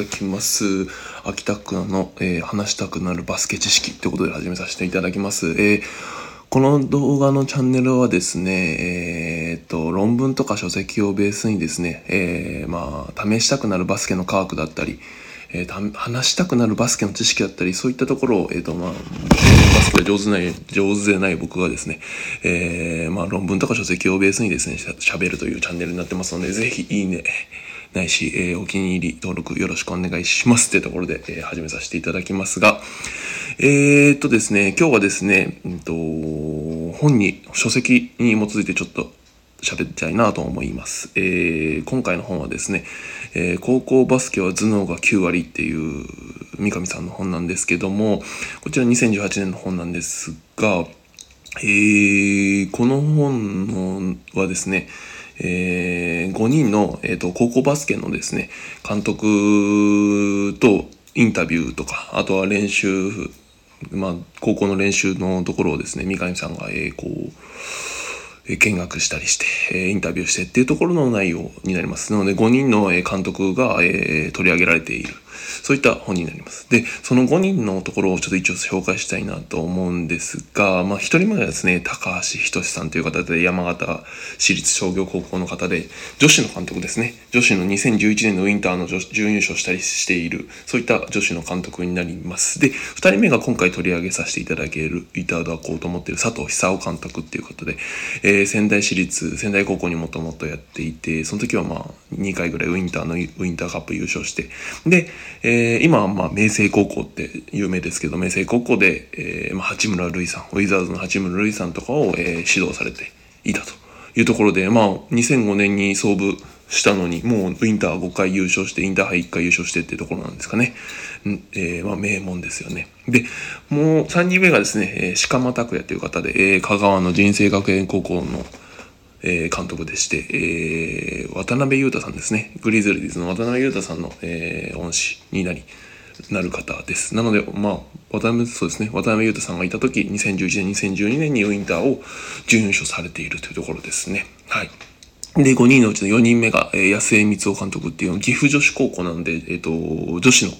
だきます。秋田区の、えー、話したくなるバスケ知識ということで始めさせていただきます。えー、この動画のチャンネルはですね、えー、っと、論文とか書籍をベースにですね、え、まあ、試したくなるバスケの科学だったり、えー、話したくなるバスケの知識だったり、そういったところを、えっ、と、まあ、バスケが上手ない、上手でない僕がですね、えー、まあ、論文とか書籍をベースにですね、喋るというチャンネルになってますので、ぜひ、いいね、ないし、えー、お気に入り登録よろしくお願いしますというところで、えー、始めさせていただきますが、えー、っとですね、今日はですね、うんと、本に、書籍に基づいてちょっと喋っちゃいなと思います。えー、今回の本はですね、えー、高校バスケは頭脳が9割っていう三上さんの本なんですけども、こちら2018年の本なんですが、えー、この本のはですね、えー、5人の、えーと、高校バスケのですね、監督とインタビューとか、あとは練習、まあ、高校の練習のところをですね、三上さんが、えー、こう、見学したりして、インタビューしてっていうところの内容になります。なので5人の監督が取り上げられている。そういった本になります。で、その5人のところをちょっと一応紹介したいなと思うんですが、まあ、1人目がですね、高橋仁さんという方で、山形市立商業高校の方で、女子の監督ですね。女子の2011年のウィンターの準優勝したりしている、そういった女子の監督になります。で、2人目が今回取り上げさせていただける、いただこうと思っている佐藤久夫監督っていうことで、えー、仙台市立、仙台高校にもともとやっていて、その時はまあ、2回ぐらいウィンターのウィンターカップ優勝して、で、えー、今はまあ明星高校って有名ですけど、明星高校で、えー、まあ八村塁さん、ウィザーズの八村塁さんとかを、えー、指導されていたというところで、まあ2005年に創部したのに、もうウィンター5回優勝して、インターハイ1回優勝してっていうところなんですかね。えー、まあ名門ですよね。で、もう3人目がですね、えー、鹿間拓也という方で、えー、香川の人生学園高校のえー、監督でして、えー、渡辺裕太さんですね。グリズリーズの渡辺裕太さんの、えー、恩師になり、なる方です。なので、まあ、渡辺、そうですね、渡辺裕太さんがいた時、2011年、2012年にウィンターを準優勝されているというところですね。はい。で、5人のうちの4人目が、えー、安江光夫監督っていう岐阜女子高校なんで、えっ、ー、と、女子の、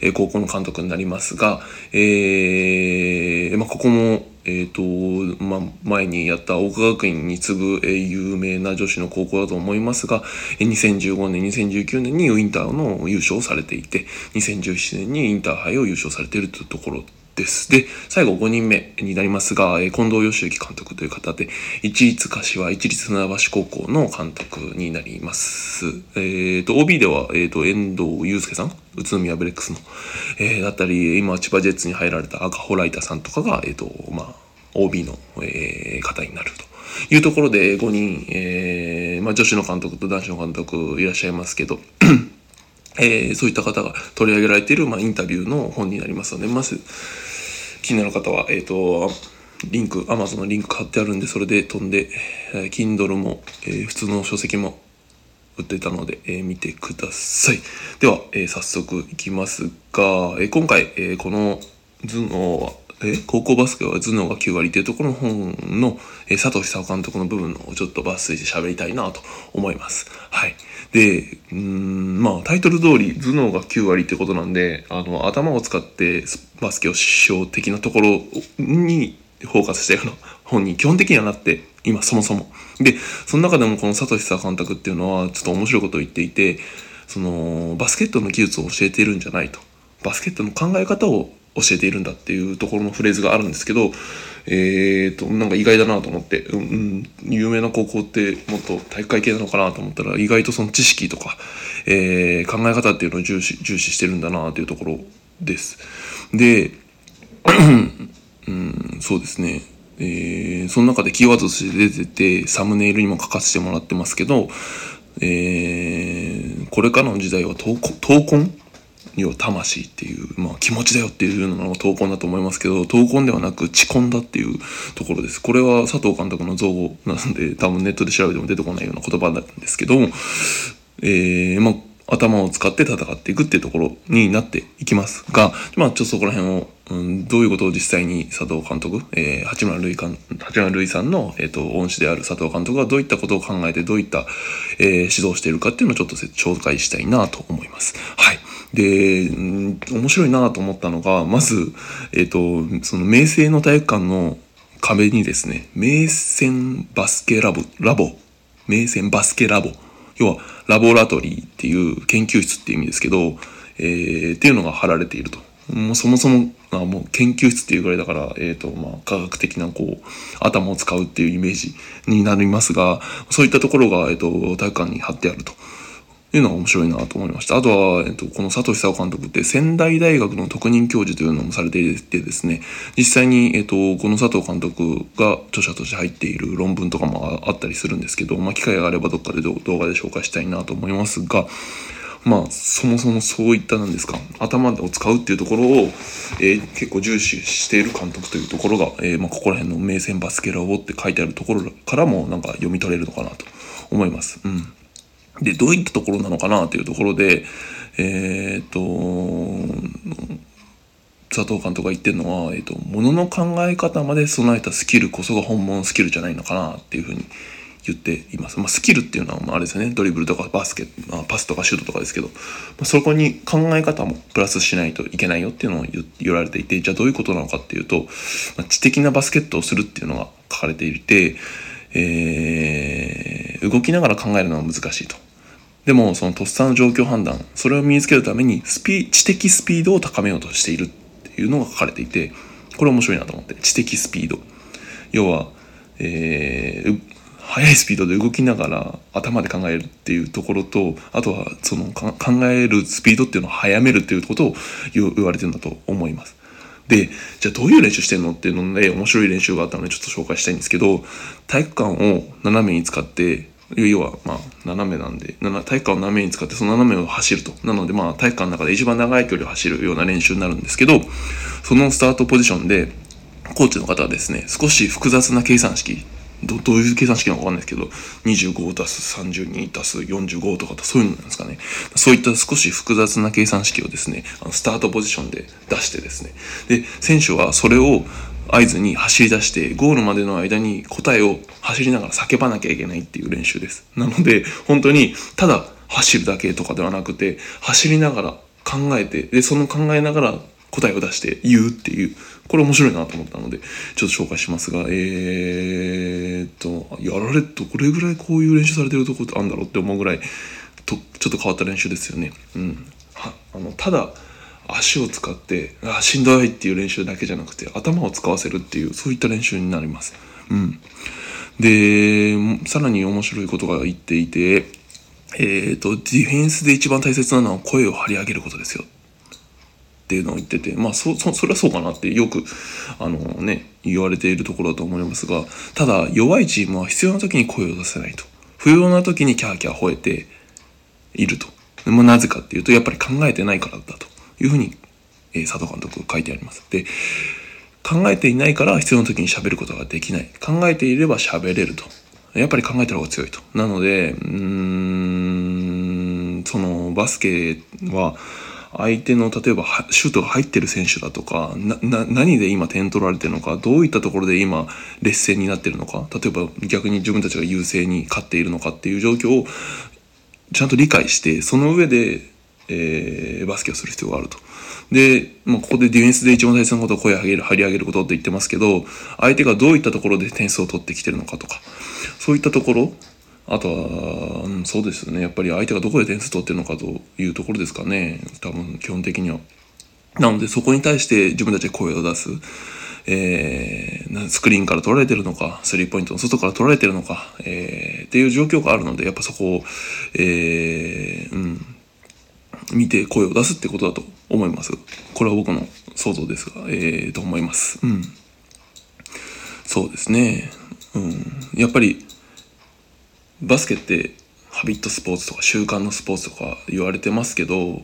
えー、高校の監督になりますが、えー、まあ、ここも、えっ、ー、と、まあ、前にやった桜花学院に次ぐ、えー、有名な女子の高校だと思いますが、2015年、2019年にウィンターの優勝をされていて、2017年にインターハイを優勝されているというところです。で、最後5人目になりますが、え近藤義行監督という方で、一律柏一律船橋高校の監督になります。えっ、ー、と、OB では、えっ、ー、と、遠藤祐介さん宇都宮ブレックスの、えー、だったり、今、千葉ジェッツに入られた赤穂ライターさんとかが、えっ、と、まあ、OB の、え方になるというところで5人、えまあ、女子の監督と男子の監督いらっしゃいますけど、えそういった方が取り上げられている、まあ、インタビューの本になりますので、まず、気になる方は、えっ、ー、と、リンク、Amazon のリンク貼ってあるんで、それで飛んで、えー、Kindle も、えー、普通の書籍も売ってたので、えー、見てください。では、えー、早速いきますが、えー、今回、えー、この頭脳は、え高校バスケは頭脳が9割というところの本の、え佐藤久夫監督の部分をちょっと抜粋して喋りたいなと思います。はい。で、うん、まあタイトル通り頭脳が9割ってことなんで、あの、頭を使ってバスケをしよう的なところにフォーカスしたような本に基本的にはなって、今そもそも。で、その中でもこの佐藤久夫監督っていうのはちょっと面白いことを言っていて、その、バスケットの技術を教えているんじゃないと。バスケットの考え方を教えているんだっていうところのフレーズがあるんですけど、えーと、なんか意外だなと思って、うん、有名な高校ってもっと体育会系なのかなと思ったら、意外とその知識とか、えー、考え方っていうのを重視、重視してるんだなというところです。で、うん、そうですね。えー、その中でキーワードとして出てて、サムネイルにも書かせてもらってますけど、えー、これからの時代は闘魂？要は魂っていう、まあ気持ちだよっていうのが闘魂だと思いますけど、闘魂ではなく地魂だっていうところです。これは佐藤監督の造語なので、多分ネットで調べても出てこないような言葉なんですけど、えー、まあ、頭を使って戦っていくっていうところになっていきますが、まあ、ちょっとそこら辺を、うん、どういうことを実際に佐藤監督、えー、八村塁監、八村塁さんの、えっ、ー、と、恩師である佐藤監督がどういったことを考えて、どういった、えー、指導しているかっていうのをちょっと紹介したいなと思います。はい。で、面白いなと思ったのが、まず、えっ、と、その名声の体育館の壁にですね、名戦バスケラボ、ラボ、名戦バスケラボ、要はラボラトリーっていう研究室っていう意味ですけど、えー、っていうのが貼られていると。もうそもそもあもう研究室っていうぐらいだから、えっ、ー、と、まあ、科学的なこう、頭を使うっていうイメージになりますが、そういったところが、えっ、ー、と、体育館に貼ってあると。いうのが面白いなと思いました。あとは、えっと、この佐藤久夫監督って仙台大学の特任教授というのもされていてですね、実際に、えっと、この佐藤監督が著者として入っている論文とかもあったりするんですけど、まあ、機会があればどっかで動画で紹介したいなと思いますが、まあ、そもそもそういったなんですか、頭を使うっていうところを、えー、結構重視している監督というところが、えー、まあ、ここら辺の名戦バスケラボって書いてあるところからもなんか読み取れるのかなと思います。うん。で、どういったところなのかなというところで、えー、っと、佐藤監督が言ってるのは、えっと、ものの考え方まで備えたスキルこそが本物のスキルじゃないのかなっていうふうに言っています。まあ、スキルっていうのは、まあ、あれですよね。ドリブルとかバスケ、まあ、パスとかシュートとかですけど、まあ、そこに考え方もプラスしないといけないよっていうのを言われていて、じゃあどういうことなのかっていうと、まあ、知的なバスケットをするっていうのが書かれていて、えー、動きながら考えるのは難しいと。でも、そのとっさの状況判断、それを身につけるためにスピ、知的スピードを高めようとしているっていうのが書かれていて、これ面白いなと思って、知的スピード。要は、えー、速いスピードで動きながら頭で考えるっていうところと、あとはその考えるスピードっていうのを速めるっていうことを言われてるんだと思います。で、じゃあどういう練習してんのっていうので面白い練習があったのでちょっと紹介したいんですけど、体育館を斜めに使って要は、まあ、斜めなんで、体育館を斜めに使って、その斜めを走ると。なので、まあ、体育館の中で一番長い距離を走るような練習になるんですけど、そのスタートポジションで、コーチの方はですね、少し複雑な計算式、どどういう計算式なのかわかんないですけど、25足す32足す45とかそういうのなんですかね。そういった少し複雑な計算式をですね、あのスタートポジションで出してですね。で、選手はそれを合図に走り出してゴールまでの間に答えを走りながら叫ばなきゃいけないっていう練習です。なので本当にただ走るだけとかではなくて走りながら考えてでその考えながら答えを出して言うっていうこれ面白いなと思ったのでちょっと紹介しますがえー、っとやられどれぐらいこういう練習されてるとこってあるんだろうって思うぐらいとちょっと変わった練習ですよね。うん、はあのただ足を使ってあしんどいっていう練習だけじゃなくて頭を使わせるっていうそういった練習になります。うん、でさらに面白いことが言っていて、えーと、ディフェンスで一番大切なのは声を張り上げることですよっていうのを言っててまあそそそれはそうかなってよくあのね言われているところだと思いますがただ弱いチームは必要な時に声を出せないと不要な時にキャーキャー吠えていると。まあ、なぜかっていうとやっぱり考えてないからだと。いうふうに、えー、佐藤監督書いてあります。で、考えていないから必要な時に喋ることができない。考えていれば喋れると。やっぱり考えた方が強いと。なので、うーん、そのバスケは、相手の例えばシュートが入ってる選手だとか何で今点取られてるのかどういったところで今劣勢になってるのか例えば逆に自分たちが優勢に勝っているのかっていう状況をちゃんと理解してその上でえー、バスケをする必要があると。で、まあ、ここでディフェンスで一番大切なことは声を上げる、張り上げることって言ってますけど、相手がどういったところで点数を取ってきてるのかとか、そういったところ、あとは、うん、そうですね。やっぱり相手がどこで点数取ってるのかというところですかね。多分、基本的には。なので、そこに対して自分たちで声を出す。えー、スクリーンから取られてるのか、スリーポイントの外から取られてるのか、えー、っていう状況があるので、やっぱそこを、えー、うん、見て声を出すってことだと思います。これは僕の想像ですが、えー、と思います。うん。そうですね。うん。やっぱり、バスケってハビットスポーツとか習慣のスポーツとか言われてますけど、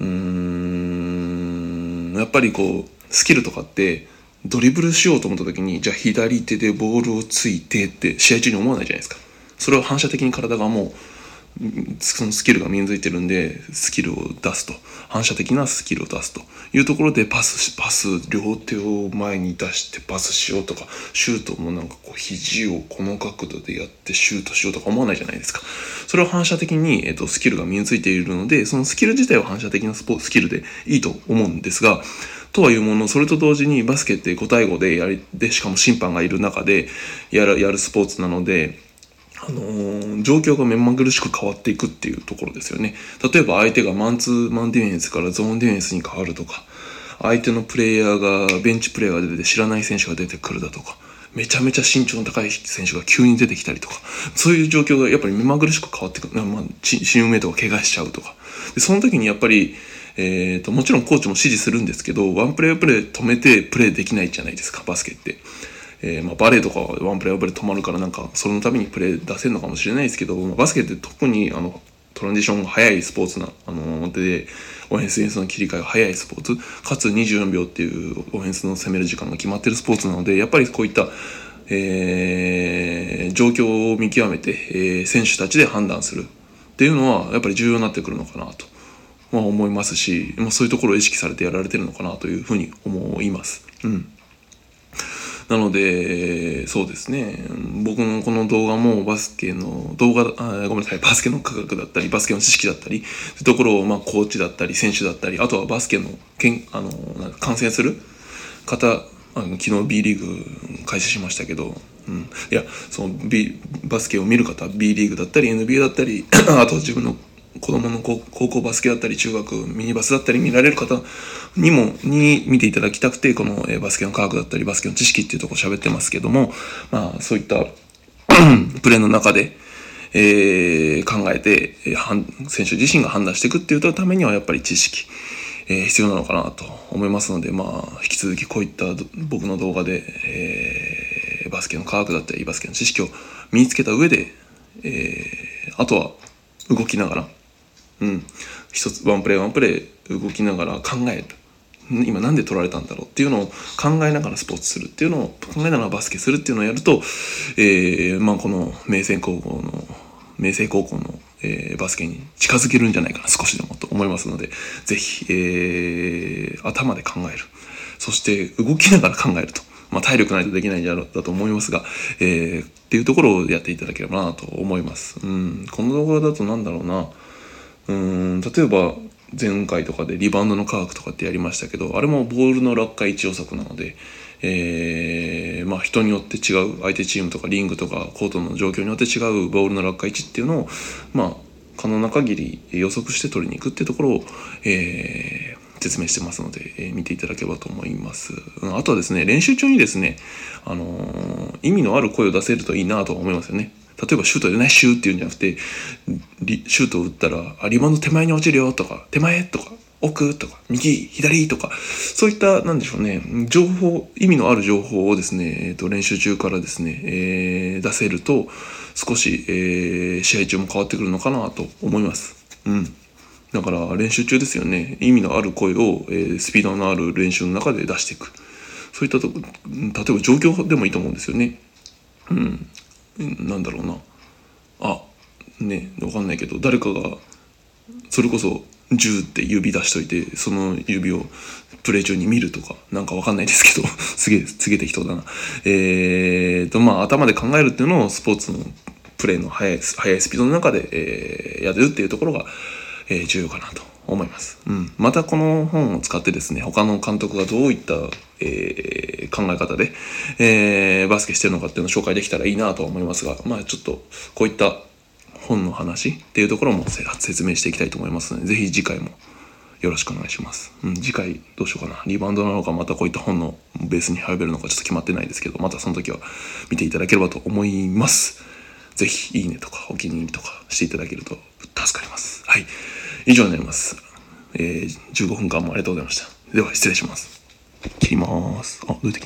うーん、やっぱりこう、スキルとかって、ドリブルしようと思った時に、じゃあ左手でボールをついてって試合中に思わないじゃないですか。それを反射的に体がもうそのスキルが身についてるんでスキルを出すと。反射的なスキルを出すと。いうところでパスしパス両手を前に出してパスしようとかシュートもなんかこう肘をこの角度でやってシュートしようとか思わないじゃないですか。それは反射的に、えっと、スキルが身についているのでそのスキル自体は反射的なスポスキルでいいと思うんですがとはいうものそれと同時にバスケって5対5でやりでしかも審判がいる中でやるやるスポーツなのであのー、状況が目まぐるしく変わっていくっていうところですよね。例えば相手がマンツーマンディフェンスからゾーンディフェンスに変わるとか、相手のプレイヤーが、ベンチプレイヤーが出て知らない選手が出てくるだとか、めちゃめちゃ身長の高い選手が急に出てきたりとか、そういう状況がやっぱり目まぐるしく変わっていく。まあ、チームメイトが怪我しちゃうとか。で、その時にやっぱり、えっ、ー、と、もちろんコーチも指示するんですけど、ワンプレープレー止めてプレーできないじゃないですか、バスケって。えー、まあ、バレーとかワンプレーワンプレー止まるからなんかそのためにプレー出せるのかもしれないですけど、まあ、バスケって特にあのトランジションが早いスポーツな、あので、オフェンスディフェンスの切り替えが早いスポーツ、かつ24秒っていうオフェンスの攻める時間が決まってるスポーツなので、やっぱりこういった、えー、状況を見極めて、えー、選手たちで判断するっていうのは、やっぱり重要になってくるのかなと、まあ、思いますし、まあ、そういうところを意識されてやられてるのかなというふうに思います。うん。なので、そうですね。僕のこの動画もバスケの動画、あごめんなさい、バスケの科学だったり、バスケの知識だったり、そういうところを、まあ、コーチだったり、選手だったり、あとはバスケのけんあの観戦する方、あの昨日 B リーグ開始しましたけど、うん、いやその、B、バスケを見る方 B リーグだったり NBA だったり あと自分の子供の高校バスケだったり中学ミニバスだったり見られる方にもに見ていただきたくてこのバスケの科学だったりバスケの知識っていうところ喋ってますけどもまあそういった プレーの中で、えー、考えて選手自身が判断していくっていうためにはやっぱり知識、えー、必要なのかなと思いますのでまあ引き続きこういった僕の動画で、えー、バスケの科学だったりバスケの知識を身につけた上で、えー、あとは動きながらうん、一つワンプレーワンプレー動きながら考える今なんで取られたんだろうっていうのを考えながらスポーツするっていうのを考えながらバスケするっていうのをやると、えーまあ、この明星高校の明星高校の、えー、バスケに近づけるんじゃないかな少しでもと思いますのでぜひ、えー、頭で考えるそして動きながら考えると。まあ、体力ないとできないんだと思いますが、えー、っていうところをやっていただければなと思います。うん、この動画だとなんだろうな。うん例えば前回とかでリバウンドの科学とかってやりましたけどあれもボールの落下位置予測なので、えー、まあ人によって違う相手チームとかリングとかコートの状況によって違うボールの落下位置っていうのをまあ可能な限り予測して取りに行くっていうところを、えー、説明してますので、えー、見ていただければと思います。あとはですね、練習中にですね、あのー、意味のある声を出せるといいなと思いますよね。例えばシュートでね、シューっていうんじゃなくて、シュートを打ったら、あ、リバウンド手前に落ちるよとか、手前とか、奥とか、右、左とか、そういった、なんでしょうね、情報、意味のある情報をですね、えっ、ー、と、練習中からですね、えー、出せると、少し、えー、試合中も変わってくるのかなと思います。うん。だから練習中ですよね。意味のある声を、えー、スピードのある練習の中で出していく。そういったとこ、例えば状況でもいいと思うんですよね。うん。なんだろうな。あね分かんないけど誰かがそれこそ10って指出しといてその指をプレイ中に見るとかなんか分かんないですけど すげえすげえ適当だな。えーとまあ頭で考えるっていうのをスポーツのプレイの速い速いスピードの中で、えー、やるっていうところが、えー、重要かなと。思います。うん。またこの本を使ってですね、他の監督がどういった、えー、考え方で、えー、バスケしてるのかっていうのを紹介できたらいいなと思いますが、まあちょっとこういった本の話っていうところも説明していきたいと思いますので、ぜひ次回もよろしくお願いします。うん、次回どうしようかな。リバウンドなのか、またこういった本のベースに入れるのかちょっと決まってないですけど、またその時は見ていただければと思います。ぜひ、いいねとか、お気に入りとかしていただけると助かります。はい。以上になります。えー、15分間もありがとうございました。では、失礼します。切ります。あ、どうやって